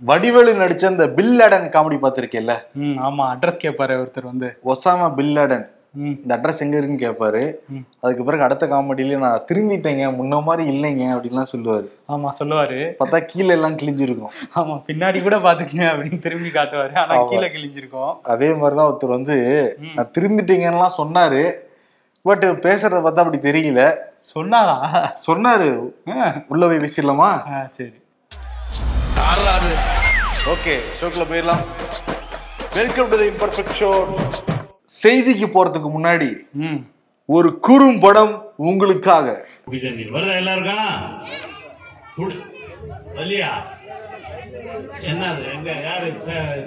வடிவேலு நடிச்ச அந்த பில்லடன் காமெடி பார்த்திருக்கேல்ல? ம் ஆமா அட்ரஸ் கேட்பாரு ஒருத்தர் வந்து. Osama bin Laden. இந்த அட்ரஸ் எங்க இருக்குன்னு கேட்பாரு. அதுக்கு பிறகு அடுத்த காமெடியில நான் திருந்திட்டேங்க முன்ன மாதிரி இல்லைங்க அப்படின்லாம் சொல்லுவாரு. ஆமா சொல்லுவாரு. பார்த்தா கீழே எல்லாம் கிழிஞ்சிருக்கும். ஆமா பின்னாடி கூட பாத்துக்கங்க அப்படின்னு திரும்பி காட்டுவாரு. ஆனா. கீழே கிழிஞ்சிருக்கும். அதே மாதிரிதான் ஒருத்தர் வந்து. நான் திருந்திட்டீங்கன்னுலாம் சொன்னாரு. பட் பேசுறத பார்த்தா அப்படி தெரியல. சொன்னாரா? சொன்னாரு. உள்ள போய் பேசிடலாமா? ஆ, சரி ஓகே ஷோக்குள்ள போயிடலாம். Welcome to the imperfect show செய்திக்கு போறதுக்கு முன்னாடி ம். ஒரு குறும்படம் உங்களுக்காக. என்னது? எங்க யாரு?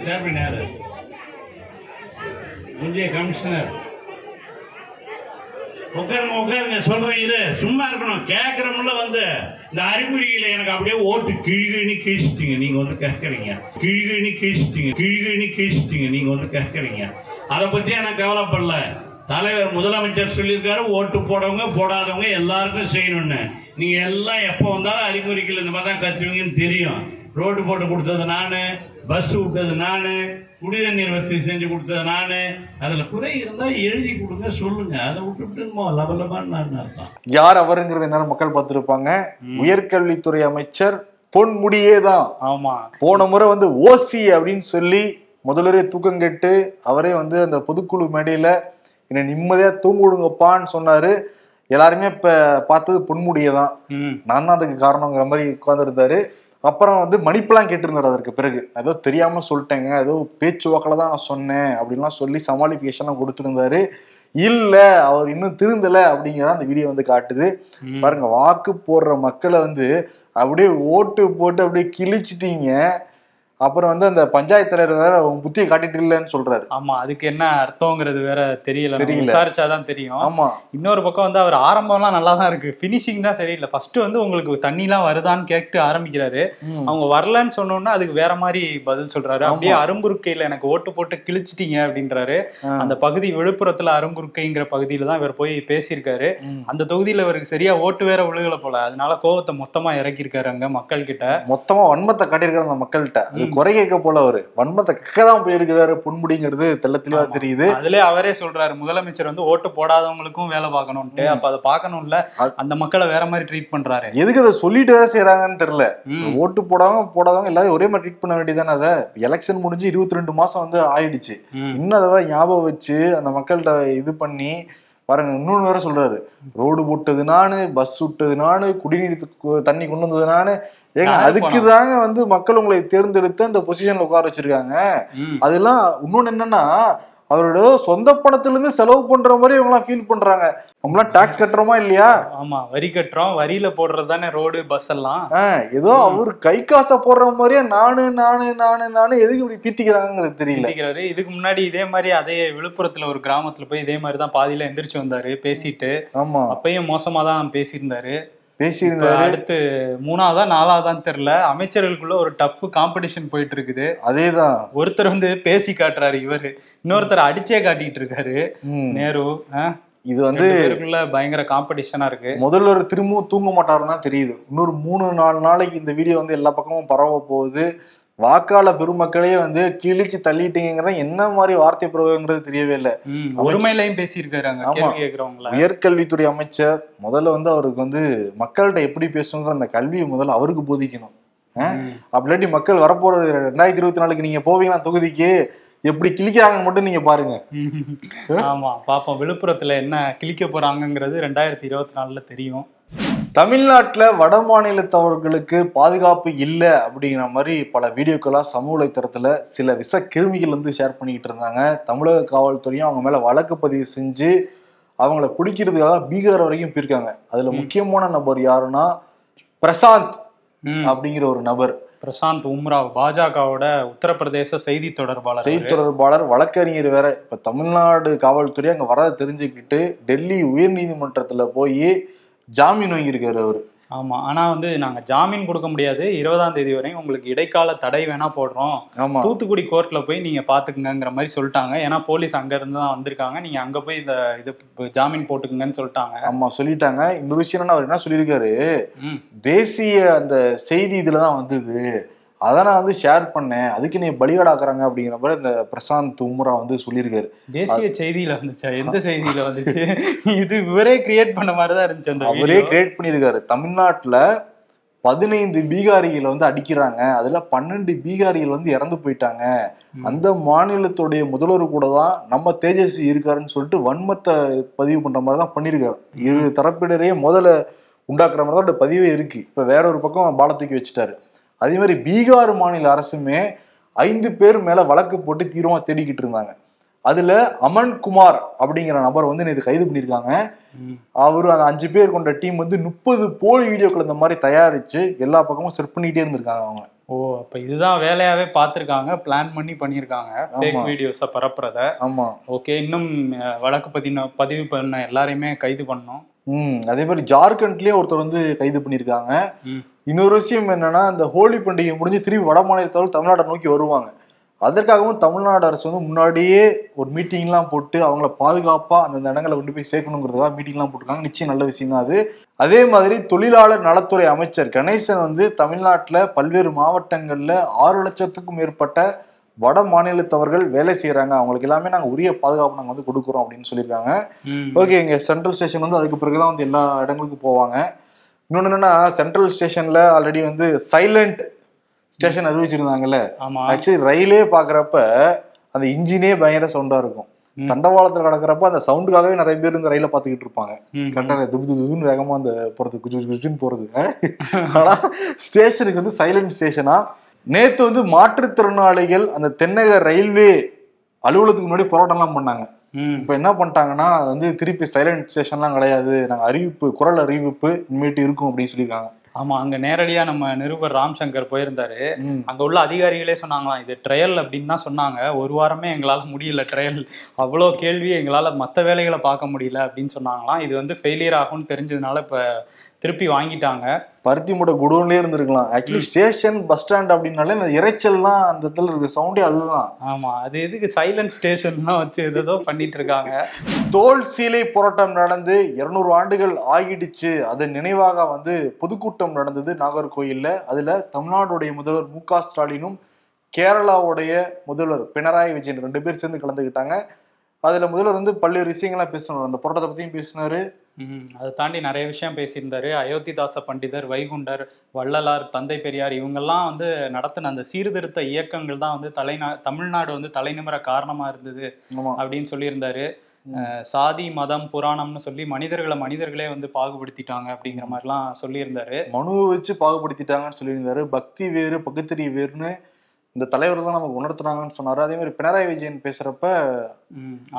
சேர்மன் யாரு? முந்தைய கமிஷனர் உட்காருங்க உட்காருங்க சொல்றேன் இது சும்மா இருக்கணும். கேட்கறமுள்ள வந்து இந்த அறிகுறியில எனக்கு அப்படியே ஓட்டு கிழிகிழி கீழ்ச்சிட்டீங்க. நீங்க வந்து கேட்கறீங்க கிழிகிழி கீழ்ச்சிட்டீங்க. கிழிகிழி கீழ்ச்சிட்டீங்க. நீங்க வந்து கேட்கறீங்க அதை பத்தி எனக்கு கவலைப்படல. தலைவர் முதலமைச்சர் சொல்லியிருக்காரு ஓட்டு போடவங்க போடாதவங்க எல்லாருக்கும் செய்யணும்னு. நீங்க எல்லாம் எப்போ வந்தாலும் அறிகுறிகள் இந்த மாதிரி தான் கத்துவீங்கன்னு தெரியும். ரோடு போட்டு கொடுத்தது நானு. பஸ் விட்டது நானு குடிநீர் வசதி செஞ்சு கொடுத்தது நானு. அதுல குறை இருந்தா எழுதி கொடுங்க சொல்லுங்க. அதை விட்டுட்டு லபலபான்னு அர்த்தம். யார் அவருங்கிறது என்ன மக்கள் பார்த்திருப்பாங்க. உயர்கல்வித்துறை அமைச்சர் பொன்முடியே தான். ஆமா. போன முறை வந்து ஓசி அப்படின்னு சொல்லி முதல்வரே தூக்கம் கெட்டு அவரே வந்து அந்த பொதுக்குழு மேடையில என்னை நிம்மதியா தூங்க விடுங்கப்பான்னு சொன்னாரு. எல்லாருமே இப்ப பார்த்தது பொன்முடியை தான். நான் தான் அதுக்கு காரணங்கிற மாதிரி உட்காந்துருந்தாரு அப்புறம் வந்து மன்னிப்பெல்லாம் கேட்டிருந்தாரு அதற்கு பிறகு. ஏதோ தெரியாம சொல்லிட்டேங்க. ஏதோ பேச்சுவாக்கில் தான் நான் சொன்னேன் அப்படின்லாம் சொல்லி சமாளிஃபிகேஷன்லாம் கொடுத்துருந்தாரு. இல்ல அவர் இன்னும் திருந்தல அப்படிங்கிறத அந்த வீடியோ வந்து காட்டுது. பாருங்க வாக்கு போடுற மக்களை வந்து அப்படியே ஓட்டு போட்டு அப்படியே கிழிச்சிட்டீங்க. அப்புறம் வந்து அந்த பஞ்சாயத்து தலைவர் வேற உங்க புத்தியை காட்டிட்டு இல்லைன்னு சொல்றாரு ஆமா அதுக்கு என்ன அர்த்தங்கிறது வேற தெரியல. விசாரிச்சாதான் தெரியும் ஆமா இன்னொரு பக்கம் வந்து அவர் ஆரம்பம்லாம் நல்லா தான் இருக்கு ஃபினிஷிங் தான் சரியில்லை ஃபர்ஸ்ட் வந்து உங்களுக்கு தண்ணிலாம் வருதான்னு கேட்டு ஆரம்பிக்கிறாரு. அவங்க வரலன்னு சொன்னோன்னா அதுக்கு வேற மாதிரி பதில் சொல்றாரு. அப்படியே அருங்குறுக்கையில எனக்கு ஓட்டு போட்டு கிழிச்சிட்டீங்க அப்படின்றாரு. அந்த பகுதி விழுப்புரத்துல அருங்குறுக்கைங்கிற பகுதியில தான் இவர் போய் பேசியிருக்காரு. அந்த தொகுதியில இவருக்கு சரியா ஓட்டு வேற விழுகல போல அதனால கோவத்தை மொத்தமா இறக்கியிருக்காரு அங்க மக்கள் கிட்ட மொத்தமா வன்மத்தை காட்டியிருக்காரு அந்த மக்கள்கிட்ட. குறை கேட்க போல அவரு. வன்மத்தை கக்க தான் போயிருக்காரு பொன்முடிங்கிறது தெள்ள தெளிவா. தெரியுது. அதுல அவரே சொல்றாரு முதலமைச்சர் வந்து ஓட்டு போடாதவங்களுக்கும் வேலை பார்க்கணும்ட்டு. அப்ப அதை பார்க்கணும்ல. அந்த மக்களை வேற மாதிரி ட்ரீட் பண்றாரு. எதுக்கு அதை சொல்லிட்டு வேற செய்யறாங்கன்னு தெரியல. ஓட்டு போடாம போடாதவங்க எல்லாரும் ஒரே மாதிரி ட்ரீட் பண்ண வேண்டியதானே அதை? எலெக்ஷன் முடிஞ்சு இருபத்தி ரெண்டு மாசம் வந்து ஆயிடுச்சு. இன்னும் அதை ஞாபகம் வச்சு அந்த மக்கள்கிட்ட இது பண்ணி பாருங்க இன்னொன்னு வேற சொல்றாரு ரோடு போட்டது நானு பஸ் விட்டது நானு குடிநீர் தண்ணி கொண்டு வந்தது நானு ஏங்க அதுக்கு? தாங்க வந்து மக்கள் உங்களை தேர்ந்தெடுத்து அந்த பொசிஷன்ல உட்கார வச்சிருக்காங்க. அதெல்லாம் இன்னொன்னு என்னன்னா அவரோட சொந்த பணத்துல இருந்து செலவு பண்ற மாதிரி இவங்கெல்லாம் ஃபீல் பண்றாங்க. நம்மளாம் டாக்ஸ் கட்டுறோமா இல்லையா? ஆமா வரி கட்டுறோம். வரியில போடுறது தானே ரோடு பஸ் எல்லாம். ஏதோ அவர் கை காசை போடுற மாதிரியே நானு நானு நானு நானு எதுக்கு இப்படி பீத்திக்கிறாங்கிறது தெரியல. இதுக்கு முன்னாடி இதே மாதிரி அதே விழுப்புரத்துல ஒரு கிராமத்துல போய் இதே மாதிரி தான் பாதியில எந்திரிச்சு வந்தாரு பேசிட்டு. ஆமா. அப்பயும் மோசமா தான் பேசியிருந்தாரு. பேசியிருந்தாரு. அடுத்து மூணாவதா நாலாவதான்னு தெரியல. அமைச்சர்களுக்குள்ள ஒரு டஃப் காம்படிஷன் போயிட்டு இருக்குது அதேதான். ஒருத்தர் வந்து பேசி காட்டுறாரு இவரு. இன்னொருத்தர் அடிச்சே காட்டிட்டு இருக்காரு. நேரு? இது வந்து பயங்கர காம்படிஷனா இருக்கு. முதல்வர் திரும்பவும் தூங்க மாட்டாருன்னு தான் தெரியுது. இன்னொரு மூணு நாலு நாளைக்கு இந்த வீடியோ வந்து எல்லா பக்கமும் பரவ போகுது. வாக்காள பெருமக்களையே வந்து கிழிச்சு தள்ளிட்டீங்கிறத என்ன மாதிரி வார்த்தை பிரயோகங்கிறது தெரியவே இல்லை. ஒருமையிலையும் பேசியிருக்காரு உயர்கல்வித்துறை அமைச்சர் முதல்ல வந்து அவருக்கு வந்து மக்கள்கிட்ட எப்படி பேசணுங்கிற அந்த கல்வியை முதல்ல அவருக்கு போதிக்கணும். அப்படிலாட்டி மக்கள் வரப்போறது ரெண்டாயிரத்தி இருபத்தி நாலுக்கு நீங்க போவீங்களா தொகுதிக்கு எப்படி கிழிக்கிறாங்கன்னு மட்டும் நீங்க பாருங்க. ஆமா பாப்போம். விழுப்புரத்துல என்ன கிழிக்க போறாங்கங்கிறது ரெண்டாயிரத்தி இருபத்தி நாலுல தெரியும். தமிழ்நாட்டுல வட மாநிலத்தவர்களுக்கு பாதுகாப்பு இல்லை அப்படிங்கிற மாதிரி பல வீடியோக்கெல்லாம் சமூக வலைத்தளத்துல சில விஷ கிருமிகள் வந்து ஷேர் பண்ணிக்கிட்டு இருந்தாங்க. தமிழக காவல்துறையும் அவங்க மேல வழக்கு பதிவு செஞ்சு அவங்கள பிடிக்கிறதுக்காக பீகார் வரைக்கும் போயிருக்காங்க. அதுல முக்கியமான நபர் யாருன்னா பிரசாந்த். அப்படிங்கிற ஒரு நபர். பிரசாந்த் உம்ராவ் பாஜகவோட உத்தரப்பிரதேச செய்தி தொடர்பாளர் செய்தி. தொடர்பாளர் வழக்கறிஞர் வேற. இப்ப தமிழ்நாடு காவல்துறை அங்க வரதை தெரிஞ்சுக்கிட்டு டெல்லி உயர்நீதிமன்றத்துல போய் ஜாமீன் வாங்கியிருக்காரு அவரு. ஆமா ஆனா வந்து நாங்க ஜாமீன் கொடுக்க முடியாது. இருபதாம் தேதி வரையும் உங்களுக்கு இடைக்கால தடை வேணா போடுறோம். தூத்துக்குடி கோர்ட்ல போய் நீங்க பாத்துக்குங்கிற மாதிரி சொல்லிட்டாங்க. ஏன்னா போலீஸ் அங்க இருந்து தான் வந்திருக்காங்க. நீங்க அங்க போய் இந்த இது ஜாமீன் போட்டுக்குங்கன்னு சொல்லிட்டாங்க. ஆமா சொல்லிட்டாங்க. இன்னொரு விஷயம் அவர் என்ன சொல்லியிருக்காரு? ம், தேசிய அந்த செய்தி இதுல தான் வந்தது. அதை நான் வந்து ஷேர் பண்ணேன். அதுக்கு நீ பலியாடாக்குறாங்க அப்படிங்கிற மாதிரி இந்த பிரசாந்த் உம்ரா வந்து சொல்லியிருக்காரு. தேசிய செய்தியில வந்துச்சா? எந்த செய்தியில வந்துச்சு? இது இவரே கிரியேட் பண்ண மாதிரி தான் இருந்துச்சு அந்த அவரே. கிரியேட் பண்ணியிருக்காரு. தமிழ்நாட்டுல பதினைந்து பீகாரிகள் வந்து அடிக்கிறாங்க. அதுல பன்னெண்டு பீகாரிகள் வந்து இறந்து போயிட்டாங்க. அந்த மாநிலத்துடைய முதல்வர் கூட தான் நம்ம தேஜஸ்வி இருக்காருன்னு சொல்லிட்டு வன்மத்தை பதிவு பண்ற மாதிரி தான் பண்ணியிருக்காரு. இரு தரப்பினரையே முதல்ல உண்டாக்குற மாதிரி தான் பதிவே இருக்கு. இப்ப வேற ஒரு பக்கம் பால தூக்கி வச்சுட்டாரு. அதே மாதிரி பீகார் மாநில அரசுமே ஐந்து பேர் மேல வழக்கு போட்டு தீவிரமா தேடிக்கிட்டு இருந்தாங்க. அதுல அமன் குமார் அப்படிங்கிற நபர் வந்து நேற்று கைது பண்ணியிருக்காங்க. அவர் அந்த அஞ்சு பேர் கொண்ட டீம் வந்து முப்பது போலி வீடியோக்கள் இந்த மாதிரி தயாரிச்சு எல்லா பக்கமும் செட் பண்ணிட்டே இருந்திருக்காங்க அவங்க. ஓ அப்ப இதுதான் வேலையாவே பார்த்திருக்காங்க பிளான் பண்ணி பண்ணியிருக்காங்க ஃபேக். வீடியோஸை பரப்புறத. ஆமா. ஓகே இன்னும் வழக்கு பதின பதிவு பண்ண எல்லாரையுமே கைது பண்ணோம். ம் அதே மாதிரி ஜார்க்கண்ட்லயே ஒருத்தர் வந்து கைது பண்ணியிருக்காங்க. இன்னொரு விஷயம் என்னன்னா இந்த ஹோலி பண்டிகை முடிஞ்சு திரும்பி வட மாநிலத்தவர்கள் தமிழ்நாட்டை நோக்கி வருவாங்க. அதற்காகவும் தமிழ்நாடு அரசு வந்து முன்னாடியே ஒரு மீட்டிங்லாம் போட்டு அவங்கள பாதுகாப்பா அந்தந்த இடங்களை கொண்டு போய் சேர்க்கணுங்கிறதுக்காக மீட்டிங்லாம் போட்டிருக்காங்க. நிச்சயம் நல்ல விஷயம் தான் அது. அதே மாதிரி தொழிலாளர் நலத்துறை அமைச்சர் கணேசன் வந்து தமிழ்நாட்டுல பல்வேறு மாவட்டங்கள்ல ஆறு லட்சத்துக்கும் மேற்பட்ட வட மாநிலத்தவர்கள் வேலை செய்யறாங்க அவங்களுக்கு எல்லாமே நாங்க உரிய பாதுகாப்பு நாங்க வந்து கொடுக்குறோம் அப்படின்னு சொல்லியிருக்காங்க. ஓகே இங்க சென்ட்ரல் ஸ்டேஷன் வந்து அதுக்கு பிறகுதான் வந்து எல்லா இடங்களுக்கும் போவாங்க. இன்னொன்னு என்னன்னா சென்ட்ரல் ஸ்டேஷன்ல ஆல்ரெடி வந்து சைலண்ட் ஸ்டேஷன் அறிவிச்சிருந்தாங்கல்ல ஆக்சுவலி ரயிலே பாக்குறப்ப அந்த இன்ஜினே பயங்கர சவுண்டா இருக்கும். தண்டவாளத்துல கிடக்குறப்ப அந்த சவுண்டுக்காகவே நிறைய பேர் இந்த ரயில பாத்துக்கிட்டு இருப்பாங்க ம். கரெக்டா துபு துபுன்னு வேகமா அந்த போறது குஜு குஜு குஜுன்னு போறது ஆனா ஸ்டேஷனுக்கு வந்து சைலண்ட் ஸ்டேஷனா நேத்து வந்து மாற்றுத்திறனாளிகள் அந்த தென்னக ரயில்வே அலுவலகத்துக்கு முன்னாடி போராட்டம்லாம் பண்ணாங்க. இப்போ என்ன பண்ணிட்டாங்கன்னா அது வந்து திருப்பி சைலண்ட் ஸ்டேஷன்லாம் கிடையாது. நாங்க அறிவிப்பு குரல் அறிவிப்பு இனிமேட்டு இருக்கும் அப்படின்னு சொல்லியிருக்காங்க. ஆமா அங்க நேரடியா நம்ம நிருபர் ராம் சங்கர் போயிருந்தாரு. அங்க உள்ள அதிகாரிகளே சொன்னாங்களாம் இது ட்ரையல் அப்படின்னு தான் சொன்னாங்க. ஒரு வாரமே எங்களால முடியல ட்ரையல் அவ்வளோ கேள்வி எங்களால மற்ற வேலைகளை பார்க்க முடியல அப்படின்னு சொன்னாங்களாம். இது வந்து ஃபெயிலியர் ஆகும்னு தெரிஞ்சதுனால இப்ப திருப்பி வாங்கிட்டாங்க. பருத்தி மூட்டை குடோன்லயே இருந்திருக்கலாம். ஆக்சுவலி ஸ்டேஷன் பஸ் ஸ்டாண்ட் அப்படின்னாலே இந்த இறைச்சல்லாம் அந்த இடத்துல இருக்க சவுண்டே அதுதான். ஆமா அது எதுக்கு சைலண்ட் ஸ்டேஷன்லாம் வச்சு ஏதோ பண்ணிட்டு இருக்காங்க. தோல் சீலை போராட்டம் நடந்து இருநூறு ஆண்டுகள் ஆகிடுச்சு. அதன் நினைவாக வந்து பொதுக்கூட்டம் நடந்தது நாகர்கோயில்ல. அதுல தமிழ்நாடுடைய முதல்வர் மு க ஸ்டாலினும் கேரளாவுடைய முதல்வர் பினராயி விஜயன் ரெண்டு பேர் சேர்ந்து கலந்துக்கிட்டாங்க அதுல முதல்வர் வந்து பல்வேறு விஷயங்கள்லாம் பேசணும் அந்த போராட்டத்தை பத்தியும் பேசினாரு. அதை தாண்டி நிறைய விஷயம் பேசியிருந்தாரு. அயோத்திதாச பண்டிதர் வைகுண்டர் வள்ளலார் தந்தை பெரியார் இவங்கெல்லாம் வந்து நடத்தின அந்த சீர்திருத்த இயக்கங்கள் தான் வந்து தலைநா தமிழ்நாடு வந்து தலைநிமிர காரணமா இருந்தது அப்படின்னு சொல்லியிருந்தாரு. சாதி மதம் புராணம்னு சொல்லி மனிதர்களை மனிதர்களே வந்து பாகுபடுத்திட்டாங்க அப்படிங்கிற மாதிரிலாம் சொல்லியிருந்தாரு. மனுவை வச்சு பாகுபடுத்திட்டாங்கன்னு சொல்லியிருந்தாரு. பக்தி வேறு பகுத்தறி வேறுன்னு இந்த தலைவர் தான் நமக்கு உணர்த்துனாங்கன்னு சொன்னாரு. அதே மாதிரி பினராயி விஜயன் பேசுறப்ப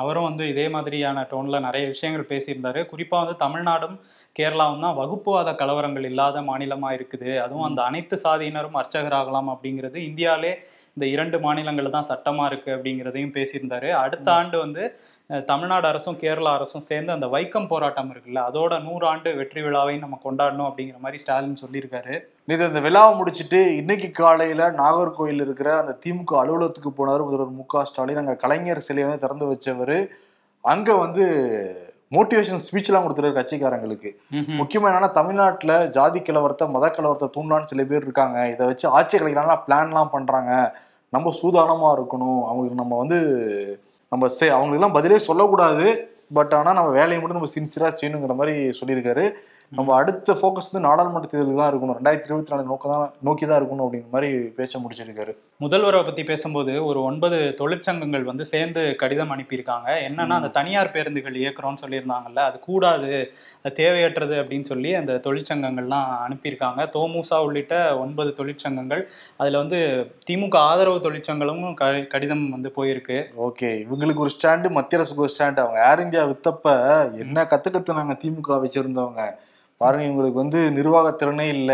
அவரும் வந்து இதே மாதிரியான டோன்ல நிறைய விஷயங்கள் பேசியிருந்தாரு. குறிப்பா வந்து தமிழ்நாடும் கேரளாவும் தான் வகுப்புவாத கலவரங்கள் இல்லாத மாநிலமா இருக்குது. அதுவும் அந்த அனைத்து சாதியினரும் அர்ச்சகராகலாம் அப்படிங்கிறது இந்தியாவிலே இந்த இரண்டு மாநிலங்கள் தான் சட்டமா இருக்கு அப்படிங்கிறதையும் பேசியிருந்தாரு. அடுத்த ஆண்டு வந்து தமிழ்நாடு அரசும் கேரளா அரசும் சேர்ந்து அந்த வைக்கம் போராட்டம் இருக்குல்ல அதோட நூறு ஆண்டு வெற்றி விழாவையும் நம்ம கொண்டாடணும் அப்படிங்கிற மாதிரி ஸ்டாலின் சொல்லியிருக்காரு. நேற்று அந்த விழாவை முடிச்சுட்டு இன்னைக்கு காலையில நாகர்கோயில் இருக்கிற அந்த திமுக அலுவலகத்துக்கு போனார் முதல்வர் மு க ஸ்டாலின். அங்க கலைஞர் சிலையை வந்து திறந்து வச்சவர். அங்க வந்து மோட்டிவேஷன் ஸ்பீச்லாம் கொடுத்துருக்காரு கட்சிக்காரங்களுக்கு. ம்ஹும். முக்கியமா என்னன்னா தமிழ்நாட்டுல ஜாதி கலவரத்தை மத கலவரத்தை தூண்டான்னு சில பேர் இருக்காங்க. இதை வச்சு ஆட்சி கலைக்கிறாங்க பிளான்லாம் பண்றாங்க? நம்ம சூதானமா இருக்கணும். அவங்களுக்கு நம்ம வந்து நம்ம சே அவங்களுக்குலாம் பதிலே சொல்லக்கூடாது. பட் ஆனால் நம்ம வேலையை மட்டும் நம்ம சின்சியராக செய்யணுங்கிற மாதிரி சொல்லியிருக்காரு. நம்ம அடுத்த ஃபோக்கஸ் வந்து நாடாளுமன்ற தேர்தலுக்கு தான் இருக்கணும். ரெண்டாயிரத்தி இருபத்தி நாலு நோக்க தான் நோக்கி தான் இருக்கணும் அப்படிங்கிற மாதிரி பேச்ச முடிச்சிருக்காரு. முதல்வரை பத்தி பேசும்போது ஒரு ஒன்பது தொழிற்சங்கங்கள் வந்து சேர்ந்து கடிதம் அனுப்பியிருக்காங்க. என்னன்னா அந்த தனியார் பேருந்துகள் இயக்குறோம்னு சொல்லியிருந்தாங்கல்ல அது கூடாது அது தேவையற்றது அப்படின்னு சொல்லி அந்த தொழிற்சங்கங்கள்லாம் அனுப்பியிருக்காங்க. தோமுசா உள்ளிட்ட ஒன்பது தொழிற்சங்கங்கள். அதுல வந்து திமுக ஆதரவு தொழிற்சங்களும் கடிதம் வந்து போயிருக்கு. ஓகே இவங்களுக்கு ஒரு ஸ்டாண்டு மத்திய அரசுக்கு ஒரு ஸ்டாண்டு. அவங்க ஏர் இந்தியா வித்தப்ப என்ன கத்து கத்துனாங்க திமுக வச்சிருந்தவங்க பாருங்க இவங்களுக்கு வந்து நிர்வாக திறனே இல்ல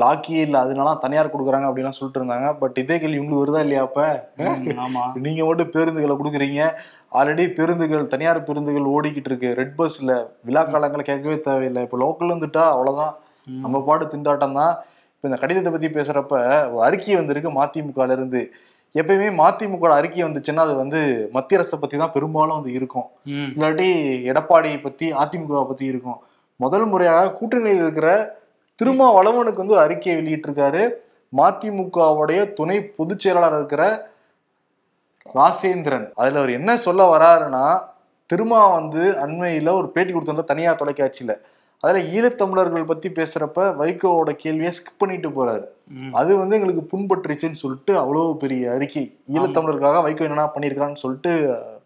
லாக்கியே இல்ல அதனால தனியார் கொடுக்குறாங்க அப்படிலாம் சொல்லிட்டு இருந்தாங்க. பட் இதே கேள்வி இவங்களுக்கு வருதா இல்லையா அப்ப? நீங்க மட்டும் பேருந்துகளை கொடுக்குறீங்க. ஆல்ரெடி பேருந்துகள் தனியார் பேருந்துகள் ஓடிக்கிட்டு இருக்கு. ரெட் பஸ்ல விழா காலங்களை கேட்கவே தேவையில்லை. இப்போ லோக்கல்ல இருந்துட்டா அவ்வளவுதான். நம்ம பாடு திண்டாட்டம் தான். இப்போ இந்த கடிதத்தை பத்தி பேசுறப்ப ஒரு அறிக்கை வந்திருக்கு மதிமுகல இருந்து. எப்பயுமே மதிமுக அறிக்கை வந்துச்சுன்னா அது வந்து மத்திய அரசை பத்தி தான் பெரும்பாலும் வந்து இருக்கும். இல்லாட்டி எடப்பாடி பத்தி அதிமுக பத்தி இருக்கும். முதல் முறையாக கூட்டணியில் இருக்கிற திருமாவளவனுக்கு வந்து அறிக்கையை வெளியிட்டிருக்காரு. மதிமுகவுடைய துணை பொதுச் செயலாளர் இருக்கிற ராசேந்திரன். அதுல அவர் என்ன சொல்ல வராருன்னா திருமா வந்து அண்மையில ஒரு பேட்டி கொடுத்திருந்த தனியார் தொலைக்காட்சியில. அதுல ஈழத்தமிழர்கள் பத்தி பேசுறப்ப வைகோவோட கேள்வியை ஸ்கிப் பண்ணிட்டு போறாரு. அது வந்து எங்களுக்கு புண்பட்டுருச்சுன்னு சொல்லிட்டு அவ்வளவு பெரிய அறிக்கை. ஈழத்தமிழர்களுக்காக வைகோ என்னென்ன பண்ணியிருக்கான்னு சொல்லிட்டு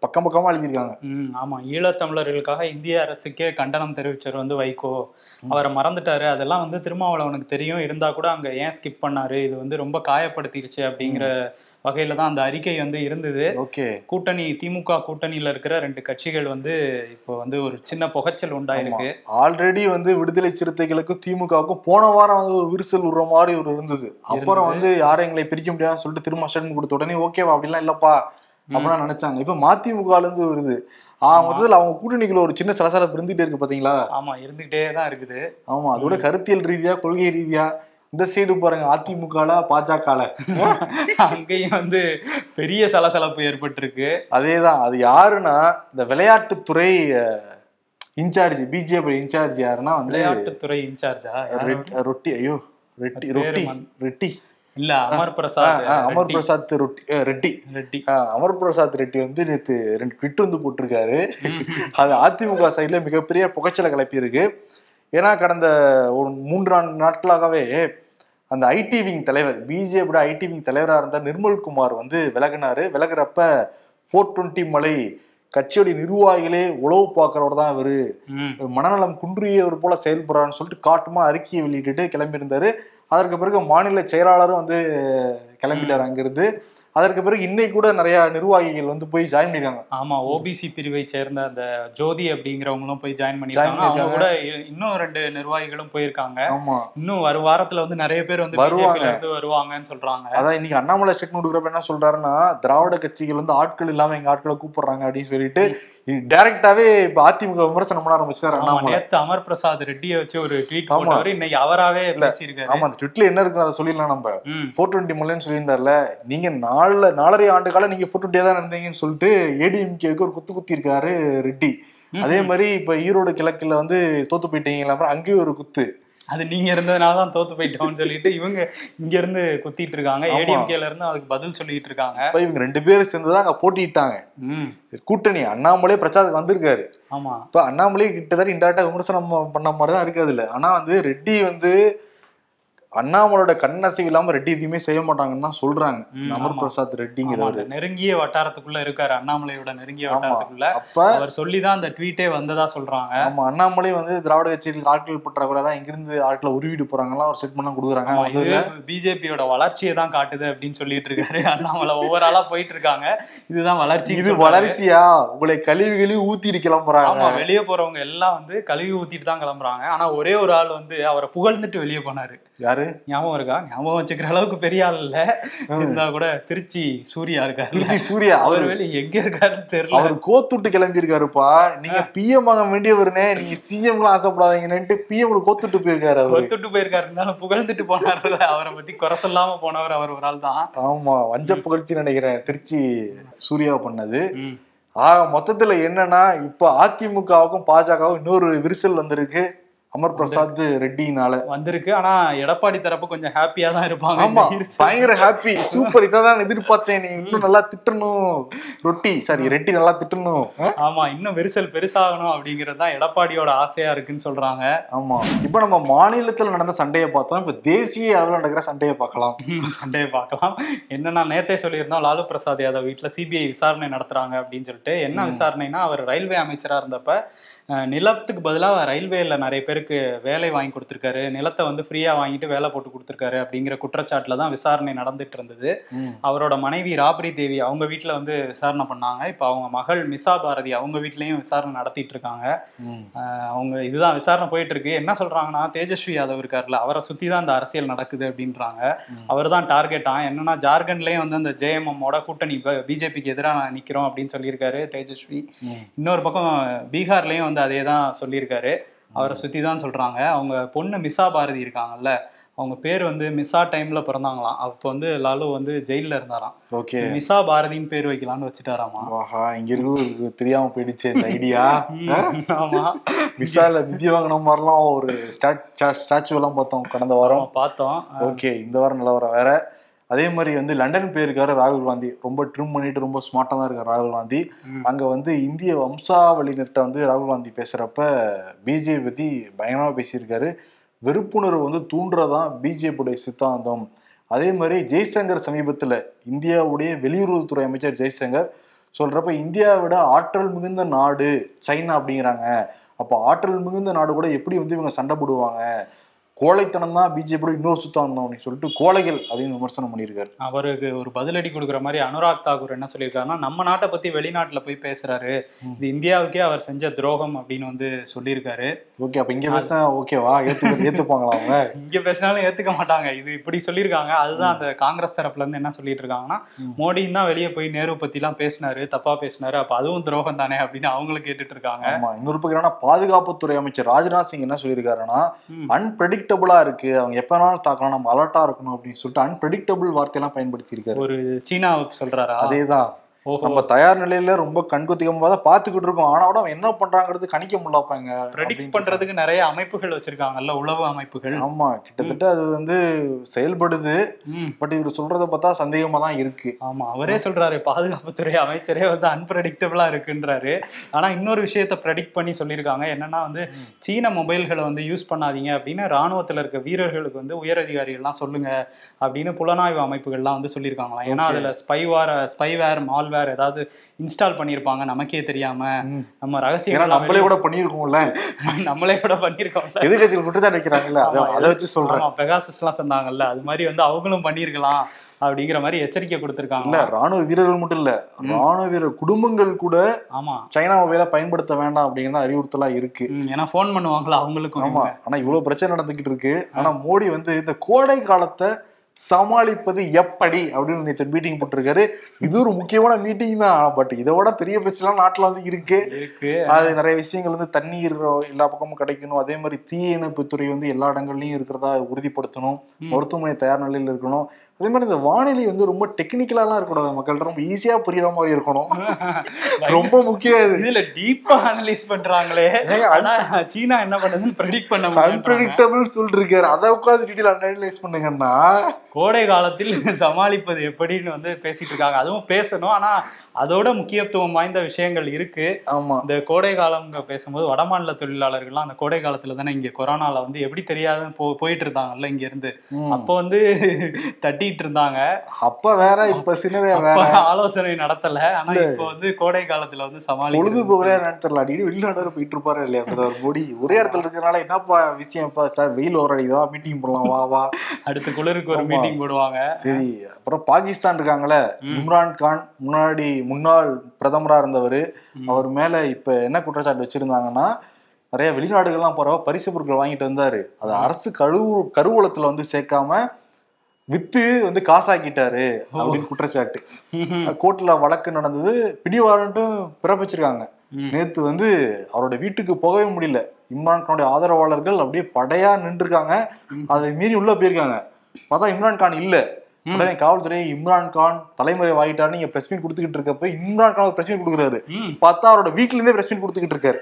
பக்கம் பக்கமா எழுதியிருக்காங்க ம் ஆமா. ஈழத்தமிழர்களுக்காக இந்திய அரசுக்கே கண்டனம் தெரிவிச்சவர் வந்து வைகோ. அவரை மறந்துட்டாரு. அதெல்லாம் வந்து திருமாவளவனுக்கு தெரியும். இருந்தா கூட அங்க ஏன் ஸ்கிப் பண்ணாரு? இது வந்து ரொம்ப காயப்படுத்திருச்சு அப்படிங்கிற வகையில தான் அந்த அறிக்கை வந்து இருந்தது. ஓகே. கூட்டணி திமுக கூட்டணியில இருக்கிற ரெண்டு கட்சிகள் வந்து இப்போ வந்து ஒரு சின்ன புகைச்சல் உண்டாயிருக்கு. ஆல்ரெடி வந்து விடுதலை சிறுத்தைகளுக்கும் திமுகவுக்கும் போன வாரம் வந்து ஒரு விரிசல் விடுற மாதிரி ஒரு இருந்தது. அப்புறம் வந்து யாரும் எங்களை பிரிக்க முடியாதுன்னு சொல்லிட்டு திரும்ப ஸ்டேட்மெண்ட் கொடுத்த உடனே ஓகேவா அப்படிலாம் இல்லப்பா. அப்படிலாம் நினைச்சாங்க. இப்ப மதிமுகல இருந்து வருது. ஆ மொத்தத்துல அவங்க கூட்டணிக்குள்ள ஒரு சின்ன சலசலப்பு இருந்துட்டே இருக்கு பாத்தீங்களா? ஆமா இருந்துகிட்டே தான் இருக்குது. ஆமா அதோட கருத்தியல் ரீதியா கொள்கை ரீதியா இந்த சைடு பாருங்க அதிமுகல பாஜகல. அங்கேயும் வந்து பெரிய சலசலப்பு ஏற்பட்டிருக்கு. அதேதான் அது யாருன்னா இந்த விளையாட்டுத்துறை இன்சார்ஜ் பிஜேபி இன்சார்ஜ் யாருன்னா விளையாட்டுத்துறை இன்சார்ஜா? ரெட்- ரொட்டி ஐயோ ரெட்டி ரொட்டி ரெட்டி. இல்ல அமர் பிரசாத் அமர். பிரசாத் ரொட்டி ரெட்டி. அமர் பிரசாத் ரெட்டி வந்து நேத்து ரெண்டு ட்விட் வந்து போட்டிருக்காரு. அது அதிமுக சைடுல மிகப்பெரிய புகைச்சலை கிளப்பி இருக்கு ஏன்னா கடந்த ஒரு மூன்று நான்கு நாட்களாகவே அந்த ஐடி விங் தலைவர் பிஜேபியோட ஐடி விங் தலைவராக இருந்த நிர்மல்குமார் வந்து விலகினாரு. விலகுறப்ப ஃபோர் டுவெண்ட்டி மலை கட்சியோடைய நிர்வாகிகளே உளவு பார்க்கறவர் தான் இவரு. மனநலம் குன்றியவர் போல செயல்படுறான்னு சொல்லிட்டு காட்டுமா அறிக்கையை வெளியிட்டுட்டு கிளம்பியிருந்தாரு. அதற்கு பிறகு மாநில செயலாளரும் வந்து கிளம்பிட்டார் அங்கிருந்து. அதற்கு பிறகு இன்னைக்கு கூட நிறைய நிர்வாகிகள் வந்து போய் ஜாயின் பண்ணிருக்காங்க. ஆமா ஓபிசி பிரிவை சேர்ந்த அந்த ஜோதி அப்படிங்கிறவங்களும் போய் ஜாயின் பண்ணிருக்காங்க. அவங்க. கூட இன்னும் ரெண்டு நிர்வாகிகளும் போயிருக்காங்க. ஆமா. இன்னும் வரும் வாரத்துல வந்து நிறைய பேர் வந்து வருவாங்க. வருவாங்கன்னு சொல்றாங்க. அதான் இன்னைக்கு அண்ணாமலை ஸ்டேட்மெண்ட் கொடுக்குறப்ப என்ன சொல்றாருன்னா திராவிட கட்சிகள் வந்து ஆட்கள் இல்லாம எங்க ஆட்களை கூப்பிடுறாங்க அப்படின்னு சொல்லிட்டு டைரக்டாவே இப்ப அதிமுக விமர்சனம் பண்ண ஆரம்பிச்சாரு அண்ணாமலை. நேத்து அமர் பிரசாத் ரெட்டியை வச்சு ஒரு ட்வீட் ஆமா. போட்டவர் இன்னைக்கு அவராவே பேசியிருக்காரு. ஆமா அந்த ட்விட்ல என்ன இருக்குன்னு அதை சொல்லிடலாம் நம்ம. ஃபோர் டுவெண்ட்டி மலைன்னு சொல்லியிருந்தார்ல நீங்க நாலு நாலரை ஆண்டு காலம் நீங்க ஃபோர் டுவெண்ட்டியா தான் இருந்தீங்கன்னு சொல்லிட்டு ஏடிஎம்கேக்கு ஒரு குத்து குத்தி இருக்காரு ரெட்டி அதே மாதிரி இப்ப ஈரோடு கிழக்குல வந்து தோத்து போயிட்டீங்களா அப்புறம் அங்கேயும் ஒரு குத்து. அது நீங்க இருந்ததுனால தான் தோத்து போயிட்டோம்னு சொல்லிட்டு இவங்க இங்க இருந்து குத்திட்டு இருக்காங்க. ஏடிஎம்கேல இருந்து அதுக்கு பதில் சொல்லிட்டு இருக்காங்க இப்ப இவங்க ரெண்டு பேரும் சேர்ந்துதான் அங்க போட்டிட்டாங்க கூட்டணி அண்ணாமலே பிரச்சாரத்துக்கு வந்திருக்காரு. ஆமா. இப்ப அண்ணாமலே கிட்டத்தட்ட இன்டெரக்டா விமர்சனம் பண்ண மாதிரி தான் இருக்கு அதுல. ஆனா வந்து ரெட்டி வந்து அண்ணாமலோட கண்ணசைவு இல்லாம ரெட்டி எதுவுமே செய்ய மாட்டாங்கன்னு தான் சொல்றாங்க. அமர். பிரசாத் ரெட்டிங்கிறவரு. நெருங்கிய வட்டாரத்துக்குள்ள இருக்காரு அண்ணாமலையோட நெருங்கிய. வட்டாரத்துக்குள்ள. அப்ப அவர் சொல்லிதான் அந்த ட்வீட்டே வந்ததா சொல்றாங்க. ஆமா அண்ணாமலை வந்து திராவிட கட்சிகளுக்கு ஆட்கள் பற்றாக்குறை தான் இங்கிருந்து ஆட்களை உருவிட்டு போறாங்கலாம் ஒரு ஸ்டேட்மெண்ட் கொடுக்குறாங்க. ஆமா, இது அதுல பிஜேபியோட வளர்ச்சியை தான் காட்டுது அப்படின்னு சொல்லிட்டு இருக்காரு. அண்ணாமலை ஒவ்வொரு ஆளா போயிட்டு இருக்காங்க. இதுதான் வளர்ச்சி இது வளர்ச்சியா? உங்களை கழுவி கழுவி ஊத்திட்டு கிளம்புறாங்க. ஆமா வெளியே போறவங்க எல்லாம் வந்து கழுவி ஊத்திட்டு தான் கிளம்புறாங்க. ஆனா ஒரே ஒரு ஆள் வந்து அவரை புகழ்ந்துட்டு வெளியே போனாரு. யாரு? ஞாபகம் இருக்கா? ஞாபகம் வச்சுக்கிற அளவுக்கு பெரிய ஆள் இல்ல. இருந்தா கூட திருச்சி சூர்யா இருக்காரு திருச்சி சூர்யா அவர் வெளியே எங்க இருக்காருன்னு தெரியல. அவர் கோத்துட்டு கிளம்பி இருக்காருப்பா நீங்க பிஎம் ஆக வேண்டியவருனே நீங்க சிஎம் எல்லாம் ஆசைப்படாதீங்கன்னு பிஎம் கோத்துட்டு போயிருக்காரு அவரு. கொத்துட்டு போயிருக்காரு. இருந்தாலும் புகழ்ந்துட்டு போனார்ல அவரை பத்தி குறை சொல்லாம போனவர் அவர் ஒரு ஆள் தான். ஆமா வஞ்ச புகழ்ச்சி நினைக்கிறேன் திருச்சி சூர்யா பண்ணது. ஆக மொத்தத்துல என்னன்னா இப்ப அதிமுகவுக்கும் பாஜகவும் இன்னொரு விரிசல் வந்திருக்கு. அமர் பிரசாத் ரெட்டினால. வந்திருக்கு. ஆனா எடப்பாடி தரப்பு கொஞ்சம் ஹாப்பியா தான் இருப்பாங்க. ஆமா பயங்கர ஹாப்பி சூப்பர் இதான் எதிர்பார்த்தேன். நீ இன்னும் நல்லா திட்டணும். ரொட்டி. சாரி ரெட்டி நல்லா திட்டணும்? ஆமா இன்னும் விரிசல் பெருசாகணும் அப்படிங்கிறது தான் எடப்பாடியோட ஆசையா இருக்குன்னு சொல்றாங்க. ஆமா. இப்ப நம்ம மாநிலத்துல நடந்த சண்டையை பார்த்தோம். இப்ப தேசிய அளவுல நடக்கிற சண்டையை பார்க்கலாம். சண்டையை பார்க்கலாம். என்னன்னா நேத்தே சொல்லியிருந்தோம் லாலு பிரசாத் யாதவ் வீட்டுல சிபிஐ விசாரணை நடத்துறாங்க அப்படின்னு சொல்லிட்டு. என்ன விசாரணைனா அவர் ரயில்வே அமைச்சரா இருந்தப்ப நிலத்துக்கு பதிலாக ரயில்வேல நிறைய பேருக்கு வேலை வாங்கி கொடுத்துருக்காரு. நிலத்தை வந்து ஃப்ரீயா வாங்கிட்டு வேலை போட்டு கொடுத்துருக்காரு அப்படிங்கிற குற்றச்சாட்டுல தான் விசாரணை நடந்துட்டு இருந்தது. அவரோட மனைவி ராபரி தேவி அவங்க வீட்டில் வந்து விசாரணை பண்ணாங்க. இப்போ அவங்க மகள் மிசா பாரதி அவங்க வீட்லயும் விசாரணை நடத்திட்டு இருக்காங்க. அவங்க இதுதான் விசாரணை போயிட்டு இருக்கு. என்ன சொல்றாங்கன்னா தேஜஸ்வி யாதவ் இருக்காருல்ல அவரை சுத்தி தான் இந்த அரசியல் நடக்குது அப்படின்றாங்க. அவர் தான் டார்கெட்டா என்னன்னா ஜார்க்கண்ட்லயும் வந்து அந்த ஜேஎம்எம்மோட கூட்டணி பிஜேபிக்கு எதிராக நிக்கிறோம் அப்படின்னு சொல்லியிருக்காரு தேஜஸ்வி. இன்னொரு பக்கம் பீகார்லயும் வந்து அதே தான் சொல்லியிருக்காரு. அவரை சுத்தி தான் சொல்றாங்க. அவங்க பொண்ணு மிசா பாரதி இருக்காங்கல்ல அவங்க பேர் வந்து மிஸ்ஸா டைம்ல பிறந்தாங்களாம். அப்போ வந்து லாலு வந்து ஜெயில்ல இருந்தாராம். ஓகே. மிஸ்ஸா பாரதின்னு பேர் வைக்கலாம்னு வச்சுட்டாராமா. ஆஹா இங்க இருக்கிறது தெரியாம போயிடுச்சு இந்த ஐடியா. ஆமா. விசால விதி வாங்கின மாதிரிலாம் ஒரு ஸ்டாச்சு எல்லாம் பார்த்தோம் கடந்த வாரம். பார்த்தோம். ஓகே இந்த வாரம் நிலவரம் வேற? அதே மாதிரி வந்து லண்டன் போயிருக்காரு ராகுல் காந்தி. ரொம்ப ட்ரிம் பண்ணிட்டு ரொம்ப ஸ்மார்ட்டா தான் இருக்காரு ராகுல் காந்தி. அங்க வந்து இந்திய வம்சாவளியினர்கிட்ட வந்து ராகுல் காந்தி பேசுறப்ப பிஜேபி பத்தி பயங்கரமா பேசியிருக்காரு. வெறுப்புணர்வு வந்து தூண்டுறதான் பிஜேபியுடைய சித்தாந்தம். அதே மாதிரி ஜெய்சங்கர் சமீபத்துல இந்தியாவுடைய வெளியுறவுத்துறை அமைச்சர் ஜெய்சங்கர் சொல்றப்ப இந்தியாவை விட ஆற்றல் மிகுந்த நாடு சைனா அப்படிங்கிறாங்க. அப்போ ஆற்றல் மிகுந்த நாடு கூட எப்படி வந்து இவங்க சண்டை போடுவாங்க? கோழைத்தனம் தான் பிஜேபியோட இன்னொரு சுத்தாந்தம் அப்படின்னு சொல்லிட்டு கோழைகள் அப்படின்னு விமர்சனம் பண்ணியிருக்காரு. அவருக்கு ஒரு பதிலடி கொடுக்குற மாதிரி அனுராக் தாக்கூர் என்ன சொல்லியிருக்காருன்னா நம்ம நாட்டை பத்தி வெளிநாட்டுல போய் பேசுறாரு. இது இந்தியாவுக்கே அவர் செஞ்ச துரோகம் அப்படின்னு வந்து சொல்லியிருக்காரு. ஓகே அப்ப இங்க பேசினா ஓகேவா ஏத்து ஏத்துப்பாங்களா அவங்க? இங்க பேசினாலும் ஏத்துக்க மாட்டாங்க. இது இப்படி சொல்லியிருக்காங்க. அதுதான் அந்த காங்கிரஸ் தரப்புல இருந்து என்ன சொல்லிட்டு இருக்காங்கன்னா. மோடியும் தான் வெளியே போய் நேரு பத்தி எல்லாம் பேசினாரு தப்பா பேசினாரு. அப்ப அதுவும் துரோகம் தானே அப்படின்னு அவங்களும் கேட்டுட்டு இருக்காங்க. ஆமா இன்னொரு பக்கம் பாதுகாப்புத்துறை அமைச்சர் ராஜ்நாத் சிங் என்ன சொல்லியிருக்காருன்னா ம். அன்பிரடிக்டபிளா இருக்கு. அவங்க எப்ப வேணாலும் தாக்கலாம். நம்ம அலர்ட்டா இருக்கணும் அப்படின்னு சொல்லிட்டு அன்பிரடிக்டபிள் வார்த்தையெல்லாம் பயன்படுத்தி இருக்காரு ஒரு சீனாவுக்கு சொல்றாரா? அதேதான். நம்ம தயார் நிலையில ரொம்ப கண்குத்திகமா தான் பாத்துக்கிட்டு இருக்கோம். ஆனா கூட அவன் என்ன பண்றாங்கிறது கணிக்க முடியலப்பாங்க ப்ரெடிக்ட் பண்றதுக்கு நிறைய அமைப்புகள் வச்சிருக்காங்கல்ல உளவு அமைப்புகள். ஆமா கிட்டத்தட்ட அது வந்து செயல்படுது. பட் இவர் சொல்றத பார்த்தா சந்தேகமா தான் இருக்கு. ஆமா அவரே சொல்றாரு பாதுகாப்புத்துறை அமைச்சரே வந்து அன்பிரடிக்டபிளா இருக்குன்றாரு. ஆனா இன்னொரு விஷயத்த ப்ரெடிக்ட் பண்ணி சொல்லியிருக்காங்க. என்னன்னா வந்து சீன மொபைல்களை வந்து யூஸ் பண்ணாதீங்க அப்படின்னு ராணுவத்துல இருக்க வீரர்களுக்கு வந்து உயரதிகாரிகள்லாம் சொல்லுங்க அப்படின்னு புலனாய்வு அமைப்புகள்லாம் வந்து சொல்லியிருக்காங்களாம். ஏன்னா. அதுல ஸ்பைவார் ஸ்பைவேர் மால்வேர் ஏதாவது இன்ஸ்டால் பண்ணியிருப்பாங்க நமக்கே தெரியாம. நம்ம ரகசியம் நம்மளே கூட பண்ணியிருக்கோம்ல. நம்மளே கூட பண்ணியிருக்கோம்ல. எதிர்கட்சிகள் குற்றச்சாட்டு வைக்கிறாங்கல்ல அதை வச்சு சொல்றேன். பெகாசஸ் எல்லாம் சொன்னாங்கல்ல அது மாதிரி வந்து அவங்களும் பண்ணியிருக்கலாம் அப்படிங்கிற மாதிரி எச்சரிக்கை இல்ல கொடுத்திருக்காங்க ராணுவ வீரர்கள் மட்டும் இல்ல ராணுவ வீரர் குடும்பங்கள் கூட ஆமா. சைனா மொபைல பயன்படுத்த வேண்டாம் அப்படிங்கிற அறிவுறுத்தலா இருக்கு. ஏன்னா ஃபோன் பண்ணுவாங்களா அவங்களுக்கும் ஆமா ஆனா இவ்வளவு பிரச்சனை நடந்துகிட்டு இருக்கு. ஆனா மோடி வந்து இந்த கோடை காலத்தை சமாளிப்பது எப்படி அப்படின்னு நேற்று மீட்டிங் போட்டிருக்காரு. இது ஒரு முக்கியமான மீட்டிங் தான் பட் இதோட பெரிய பிரச்சனை நாட்டுல வந்து இருக்கு. அது நிறைய விஷயங்கள் வந்து தண்ணீர் எல்லா பக்கமும் கிடைக்கணும். அதே மாதிரி தீயணைப்பு துறை வந்து எல்லா இடங்கள்லயும் இருக்கிறதா உறுதிப்படுத்தணும். மருத்துவமனை தயார் நிலையில் இருக்கணும். அதே மாதிரி இந்த வானிலை வந்து ரொம்ப டெக்னிக்கலாலாம் இருக்கக்கூடாது. மக்கள் ரொம்ப ஈஸியா புரியுற மாதிரி இருக்கணும். ரொம்ப முக்கியம் இது. இதுல டீப்பா அனலைஸ் பண்றாங்களே. ஆனா சீனா என்ன பண்ணுதுன்னு ப்ரெடிக்ட் பண்ண அன்பிரடிக்டபிள் சொல்லிருக்காரு. அதை உட்காந்து டீட்டெயில் அனலைஸ் பண்ணுங்கன்னா கோடை காலத்தில் சமாளிப்பது எப்படின்னு வந்து பேசிட்டு இருக்காங்க. அதுவும் பேசணும். ஆனா அதோட முக்கியத்துவம் வாய்ந்த விஷயங்கள் இருக்கு. ஆமா. இந்த கோடை காலம் பேசும்போது வடமாநில தொழிலாளர்கள்லாம் அந்த கோடை காலத்துல தானே இங்க கொரோனால வந்து எப்படி தெரியாதுன்னு போயிட்டு இருந்தாங்கல்ல இங்க இருந்து. அப்போ வந்து தட்டிட்டு இருந்தாங்க அப்ப வேற இப்ப சின்ன வேற. ஆலோசனை நடத்தல. ஆனா இப்போ வந்து கோடை காலத்துல வந்து சமாளி பொழுது என்னன்னு தெரியல. அடிக்கடி வெளிநாடு போயிட்டு இருப்பாரு இல்லையா? பிரதமர் மோடி. ஒரே இடத்துல இருக்கிறனால என்னப்பா விஷயம்? இப்ப சார் வெயில் ஓரடிதா மீட்டிங் போடலாம் வா வா. அடுத்த குளிருக்கு ஒரு. மீட்டிங் போடுவாங்க. சரி அப்புறம் பாகிஸ்தான் இருக்காங்களே இம்ரான் கான் முன்னாடி முன்னாள் பிரதமரா இருந்தவர். அவர் மேல இப்ப என்ன குற்றச்சாட்டு வச்சிருந்தாங்கன்னா நிறைய வெளிநாடுகள்லாம் போறவ பரிசு பொருட்கள் வாங்கிட்டு வந்தாரு. அது அரசு கழுவு கருவூலத்துல வந்து சேர்க்காம வித்து வந்து காசாக்கிட்டாரு அப்படின்னு குற்றச்சாட்டு. கோர்ட்ல வழக்கு நடந்தது பிடிவாரண்ட்டும் பிறப்பிச்சிருக்காங்க. நேத்து வந்து அவரோட வீட்டுக்கு போகவே முடியல. இம்ரான் கானுடைய ஆதரவாளர்கள் அப்படியே படையா நின்றுருக்காங்க. அதை மீறி உள்ள போயிருக்காங்க. பார்த்தா இம்ரான் கான் இல்ல. உடனே காவல்துறை இம்ரான் கான் தலைமுறை வாங்கிட்டாரு நீங்க பிரஸ் மீட் கொடுத்துக்கிட்டு இருக்கப்ப இம்ரான் கான் பிரஸ் மீட் கொடுக்குறாரு. பார்த்தா அவரோட வீட்ல இருந்தே பிரஸ் மீட் கொடுத்துக்கிட்டு இருக்காரு.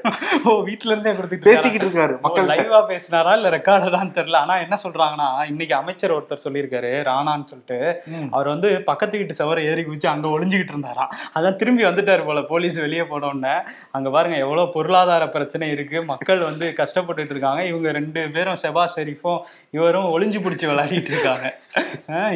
ஓ வீட்ல இருந்தே கொடுத்துட்டு பேசிக்கிட்டு இருக்காரு. மக்கள் லைவா பேசினாரா இல்ல ரெக்கார்டடான்னு தெரியல. ஆனா என்ன சொல்றாங்கன்னா இன்னைக்கு அமைச்சர் ஒருத்தர் சொல்லியிருக்காரு ராணான்னு சொல்லிட்டு. அவர் வந்து பக்கத்து வீட்டு சவரை ஏறி குதிச்சு அங்க ஒளிஞ்சுக்கிட்டு இருந்தாராம் அதான் திரும்பி வந்துட்டாரு போல போலீஸ் வெளியே போனோடனே அங்க பாருங்க எவ்வளவு பொருளாதார பிரச்சனை இருக்கு. மக்கள் வந்து கஷ்டப்பட்டுட்டு இருக்காங்க. இவங்க ரெண்டு பேரும் செபாஸ் ஷெரீஃபும் இவரும் ஒளிஞ்சு பிடிச்சி விளையாடிட்டு இருக்காங்க.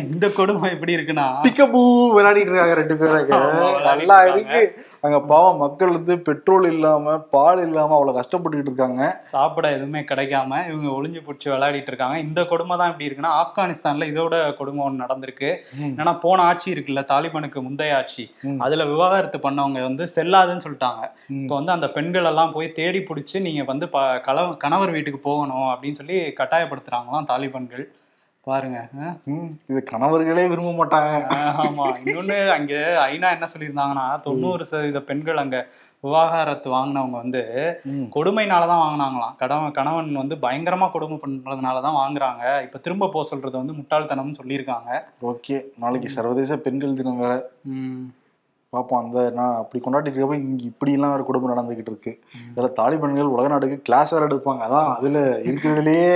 இந்த கொடுமை எப்படி இருக்குன்னா? பிக்கபூ விளையாடிட்டு இருக்காங்க ரெண்டு பேரும் நல்லா. இருக்கு. அங்க பாவம் மக்கள் வந்து பெட்ரோல் இல்லாம பால் இல்லாம அவ்வளவு கஷ்டப்பட்டுக்கிட்டு இருக்காங்க. சாப்பிட எதுவுமே கிடைக்காம இவங்க ஒளிஞ்சு பிடிச்சி விளையாடிட்டு இருக்காங்க. இந்த கொடுமை தான் எப்படி இருக்குன்னா ஆப்கானிஸ்தான்ல இதோட கொடுமை ஒன்று நடந்திருக்கு. என்னன்னா போன ஆட்சி இருக்குல்ல தாலிபானுக்கு முந்தைய ஆட்சி. அதுல விவாகரத்து பண்ணவங்க வந்து செல்லாதுன்னு சொல்லிட்டாங்க. இப்போ வந்து அந்த பெண்கள் எல்லாம் போய் தேடி பிடிச்சி நீங்க வந்து கணவர் வீட்டுக்கு போகணும் அப்படின்னு சொல்லி கட்டாயப்படுத்துறாங்களாம் தாலிபான்கள். பாருங்க. இது கணவர்களே விரும்ப மாட்டாங்க. ஆமா. இன்னொன்னு அங்க ஐநா என்ன சொல்லியிருந்தாங்கன்னா தொண்ணூறு சதவீத பெண்கள் அங்க விவாகரத்து வாங்கினவங்க வந்து. கொடுமைனால தான் வாங்கினாங்களாம். கணவன் கணவன் வந்து பயங்கரமா கொடுமை பண்றதுனால தான் வாங்குறாங்க. இப்ப திரும்ப போக சொல்றது வந்து முட்டாள்தனம்னு சொல்லியிருக்காங்க. ஓகே. நாளைக்கு சர்வதேச பெண்கள் தினம் வேற. பார்ப்போம் அந்த நான் அப்படி கொண்டாடிட்டு இருக்கப்ப இங்க இப்படிலாம் வேற குடும்பம் நடந்துகிட்டு இருக்கு. இதுல தாலிபன்கள் உலக நாடுக்கு கிளாஸ் வேற எடுப்பாங்க. அதான் அதுல இருக்கிறதுலயே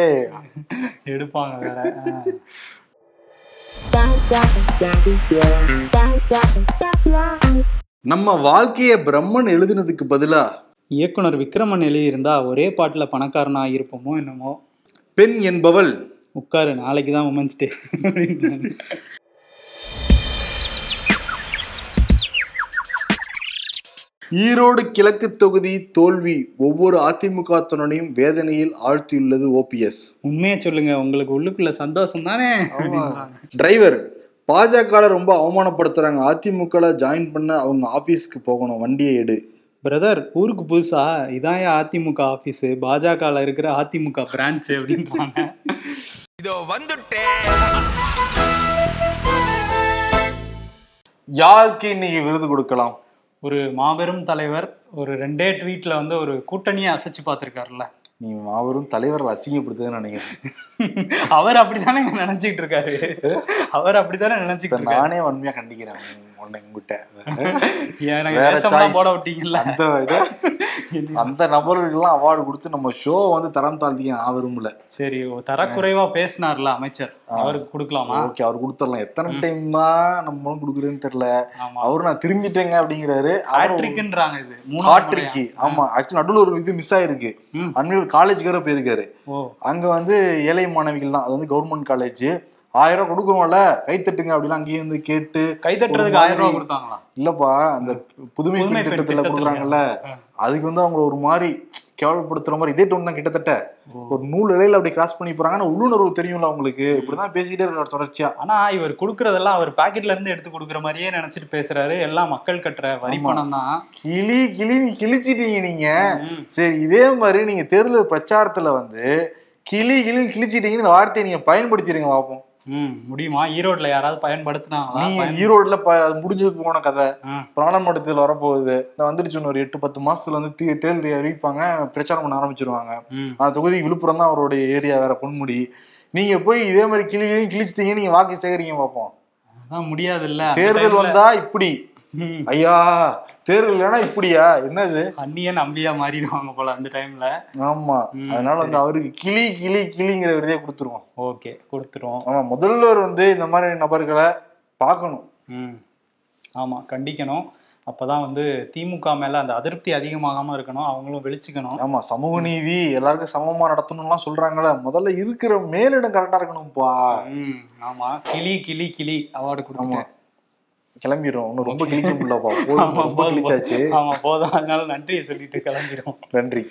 எடுப்பாங்க வேற. நம்ம வாழ்க்கைய பிரம்மன் எழுதுனதுக்கு பதிலா இயக்குனர் விக்ரமன் எழுதியிருந்தா ஒரே பாட்டுல பணக்காரனா இருப்போமோ என்னமோ? பெண் என்பவள் உட்காரு நாளைக்கு தான் உமன்ஸ் டே ஈரோடு கிழக்கு தொகுதி தோல்வி ஒவ்வொரு அதிமுக துணனையும் வேதனையில் ஆழ்த்தியுள்ளது ஓபிஎஸ் உண்மையை சொல்லுங்க உங்களுக்கு உள்ளுக்குள்ள சந்தோஷம் தானே? டிரைவர் பாஜக ரொம்ப அவமானப்படுத்துறாங்க. அதிமுக ஜாயின் பண்ண அவங்க ஆபீஸ்க்கு போகணும் வண்டியை எடு. பிரதர் ஊருக்கு புதுசா? இதான் அதிமுக ஆபீஸ் பாஜகல இருக்கிற அதிமுக பிரான்ச் அப்படின்றாங்க இதோ வந்துட்டேன் யாருக்கு இன்னைக்கு விருது கொடுக்கலாம்? ஒரு மாபெரும் தலைவர் ஒரு ரெண்டே ட்வீட்ல வந்து ஒரு கூட்டணியை அசைச்சு பார்த்திருக்காருல்ல. நீ மாபெரும் தலைவர் அசிங்கப்படுத்துதுன்னு நினைக்கிறேன். அவர் அப்படித்தானே நினைச்சிட்டு இருக்காரு. அவர் அப்படித்தானே இருக்காரு. நானே வன்மையா கண்டிக்கிறேன். உன்னை உங்ககிட்ட. போட விட்டீங்கல்ல அந்த அந்த நபர்களுக்கெல்லாம் அவார்டு கொடுத்து நம்ம ஷோ வந்து தரம் தாழ்த்திக்க நான் விரும்பல சரி தரக்குறைவா பேசினார்ல அமைச்சர் அவருக்கு கொடுக்கலாமா ஓகே அவர் கொடுத்துடலாம் எத்தனை டைம் தான் நம்மளும் கொடுக்குறதுன்னு தெரியல அவரு நான் திரும்பிட்டேங்க அப்படிங்கிறாரு ஹாட்ரிக்ன்றாங்க இது காட்ரிக்கு ஆமா ஆக்சுவலி நடுவுல ஒரு இது மிஸ் ஆயிருக்கு. அன்னைக்கு காலேஜுக்கு வேற போயிருக்காரு அங்க வந்து ஏழை மாணவிகள் தான் அது வந்து கவர்மெண்ட் காலேஜ் ஆயிரம் ரூபாய் கொடுக்குறோம்ல கை தட்டுங்க அப்படிலாம் அங்கேயே வந்து கேட்டு கை தட்டுறதுக்கு ஆயிரம் மாதிரி- கொடுத்தாங்களா? இல்லப்பா அந்த புதுமை பெண் திட்டத்துல. கொடுக்குறாங்கல்ல. அதுக்கு வந்து அவங்கள ஒரு மாதிரி கேவலப்படுத்துற மாதிரி இதே டோன் தான் கிட்டத்தட்ட. ஒரு நூல் இலையில அப்படி கிராஸ் பண்ணி போறாங்க ஆனா உள்ளுணர்வு தெரியும்ல அவங்களுக்கு. இப்படிதான் பேசிட்டே இருக்காரு தொடர்ச்சியா. ஆனா இவர் கொடுக்கறதெல்லாம் அவர் பாக்கெட்ல இருந்து எடுத்து கொடுக்குற மாதிரியே நினைச்சிட்டு பேசுறாரு. எல்லாம் மக்கள் கட்டுற வரி ஆமா. பணம் தான். கிளி கிளி கிழிச்சிட்டீங்க நீங்க. சரி இதே மாதிரி நீங்க தேர்தல் பிரச்சாரத்துல வந்து கிளி கிளி கிழிச்சிட்டீங்கன்னு இந்த வார்த்தையை நீங்க பயன்படுத்திடுங்க பார்ப்போம் முடியுமா? ஈரோட்ல யாராவது பயன்படுத்தினாங்களா? நீங்க ஈரோடுல ப- அது முடிஞ்சு போன கதை. ஆ. பிராணமட்டத்தில் வரப்போகுது. இந்த வந்துருச்சு இன்னும் ஒரு எட்டு பத்து மாசத்துல வந்து தே- தேர்தல் அறிவிப்பாங்க. பிரச்சாரம் பண்ண ஆரம்பிச்சிருவாங்க. அந்த தொகுதி விழுப்புரம் தான் அவருடைய ஏரியா வேற பொன்முடி. நீங்க போய் இதே மாதிரி கிளி கிழிச்சிட்டீங்க நீங்க வாக்கு சேகரிங்க பார்ப்போம் அதான் முடியாது இல்ல தேர்தல் வந்தா இப்படி. ஐயா தேர்தல் இல்லைன்னா இப்படியா? என்னது? அந்நியன் அம்பியா மாறிடுவாங்க போல அந்த டைம்ல ஆமா. அதனால வந்து அவருக்கு கிளி கிளி கிளிங்கிற விருதே கொடுத்துருவோம். ஓகே கொடுத்துரும் ஆமா முதல்வர் வந்து இந்த மாதிரி நபர்களை பார்க்கணும். ம். ஆமா கண்டிக்கணும். அப்பதான் வந்து திமுக மேல அந்த அதிருப்தி அதிகமாகாம இருக்கணும். அவங்களும் வெளிச்சுக்கணும் ஆமா சமூக நீதி எல்லாருக்கும் சமமா நடத்தணும்லாம் சொல்றாங்கல்ல. முதல்ல இருக்கிற மேலிடம் கரெக்டா இருக்கணும்ப்பா ம் ஆமா. கிளி கிளி கிளி அவார்டு கொடுத்துட்டேன் கிளம்பிடும் இன்னும் ரொம்ப கிழிக்க முடியலப்பா. போதும், ரொம்ப கிழிச்சாச்சு. ஆமா போதும். அதனால நன்றியை சொல்லிட்டு கிளம்பிடும் நன்றி.